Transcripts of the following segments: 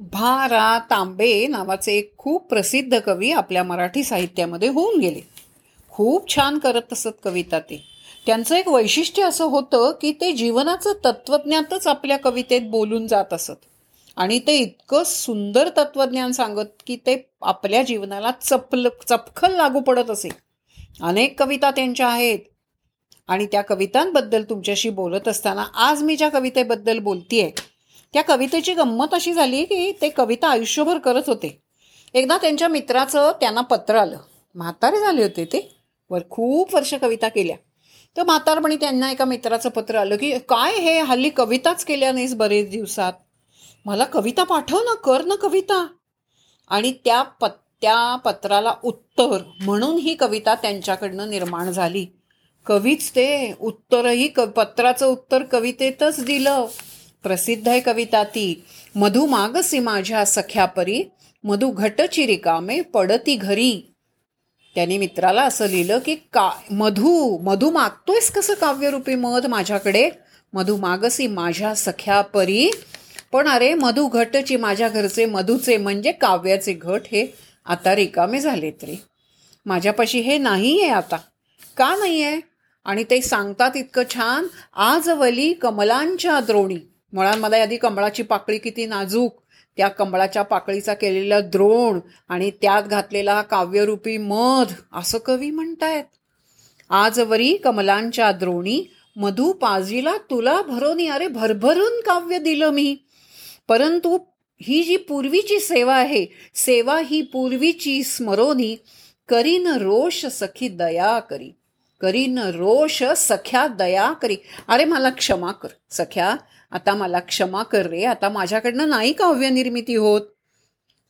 भा रा तांबे नावाचे एक खूप प्रसिद्ध कवी आपल्या मराठी साहित्यामध्ये होऊन गेले. खूप छान करत असत कविता ते. त्यांचं एक वैशिष्ट्य असं होतं की ते जीवनाचं तत्वज्ञातच आपल्या कवितेत बोलून जात असत. आणि ते इतकं सुंदर तत्वज्ञान सांगत की ते आपल्या जीवनाला चपल चपखल लागू पडत असे. अनेक कविता त्यांच्या आहेत. आणि त्या कवितांबद्दल तुमच्याशी बोलत असताना आज मी ज्या कवितेबद्दल बोलतीये त्या कवितेची गंमत अशी झाली की ते कविता आयुष्यभर करत होते. एकदा त्यांच्या मित्राचं त्यांना पत्र आलं. म्हातारे झाले होते ते. वर खूप वर्ष कविता केल्या. तर म्हातारपणी त्यांना एका मित्राचं पत्र आलं की काय हे? हल्ली कविताच केल्या नाहीस बरेच दिवसात. मला कविता पाठव ना कर ना कविता. आणि त्या पत त्या पत्राला उत्तर म्हणून ही कविता त्यांच्याकडनं निर्माण झाली. कवीच ते उत्तरही क पत्राचं उत्तर कवितेतच दिलं. प्रसिद्ध आहे कविता ती. मधु मागसी माझ्या सख्यापरी मधु घटची रिकामे पडती घरी. त्याने मित्राला असं लिहिलं की का मधू मधू मागतोयस कसं काव्यरूपी मध माझ्याकडे? मधू मागसी माझ्या सख्या परी पण अरे मधू घटची माझ्या घरचे मधूचे म्हणजे काव्याचे घट हे आता रिकामे झालेत रे. माझ्यापाशी हे नाही आहे आता. का नाही आहे आणि ते सांगतात इतकं छान. आजवली कमलांच्या द्रोणी. मुळांमध्ये आधी कमळाची पाकळी किती नाजूक त्या कमळाच्या पाकळीचा केलेला द्रोण आणि त्यात घातलेला काव्यरूपी मध असं कवी म्हणतायत. आजवरी कमलांच्या द्रोणी मधु पाजीला तुला भरोनी अरे भरभरून काव्य दिलं मी. परंतु ही जी पूर्वीची सेवा आहे सेवा ही पूर्वीची स्मरोनी करीन रोष सखी दया करी. करीन रोष सख्या दया करी. अरे मला क्षमा कर सख्या. आता मला क्षमा कर रे. आता माझ्याकडनं नाही काव्य निर्मिती होत?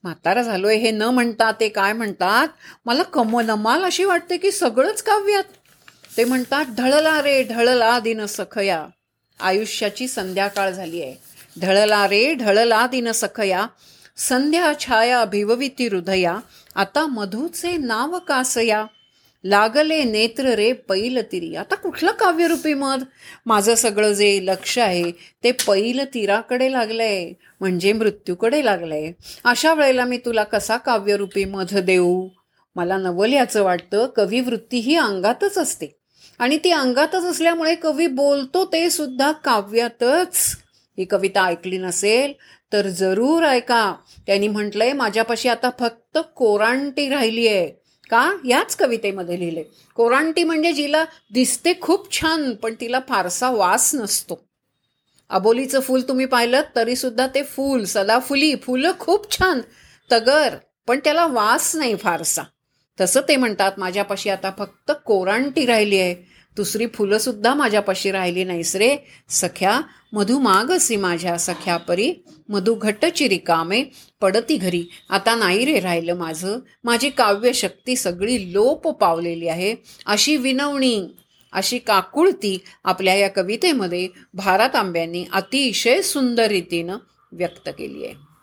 म्हातारा झालोय हे न म्हणता ते काय म्हणतात? मला कम नमाल अशी वाटते की सगळंच काव्यात. ते म्हणतात ढळला रे ढळला दिन सखया. आयुष्याची संध्याकाळ झाली आहे. ढळला रे ढळला दिन सखया. संध्या छाया भिवविती हृदया. आता मधूचे नाव कासया. लागले नेत्र रे पैल तिरी. आता कुठलं काव्यरूपी मध माझं सगळं जे लक्ष आहे ते पैल तीराकडे लागलंय म्हणजे मृत्यूकडे लागलंय. अशा वेळेला मी तुला कसा काव्यरूपी मध देऊ? मला नवल्याचं वाटतं कविवृत्ती ही अंगातच असते. आणि ती अंगातच असल्यामुळे कवी बोलतो ते सुद्धा काव्यातच. ही कविता ऐकली नसेल तर जरूर ऐका. त्यांनी म्हटलंय माझ्यापाशी आता फक्त कोरांटी राहिली आहे का? याच कवितेमध्ये लिहिले. कोरांटी म्हणजे जिला दिसते खूप छान पण तिला फारसा वास नसतो. अबोलीचं फूल तुम्ही पाहिलं तरी सुद्धा ते फूल सदाफुली फुलं खूप छान तगर पण त्याला वास नाही फारसा. तसं ते म्हणतात माझ्यापाशी आता फक्त कोरांटी राहिली आहे. दुसरी फुलंसुद्धा माझ्यापाशी राहिली नाहीस रे. सख्या मधु मागसी माझ्या सख्या परी. मधु घटची रिकामे पडती घरी. आता नाही रे राहिलं माझं. माझी काव्यशक्ती सगळी लोप पावलेली आहे. अशी विनवणी अशी काकुळती आपल्या या कवितेमध्ये भारत आंब्यांनी अतिशय सुंदर रीतीनं व्यक्त केली आहे.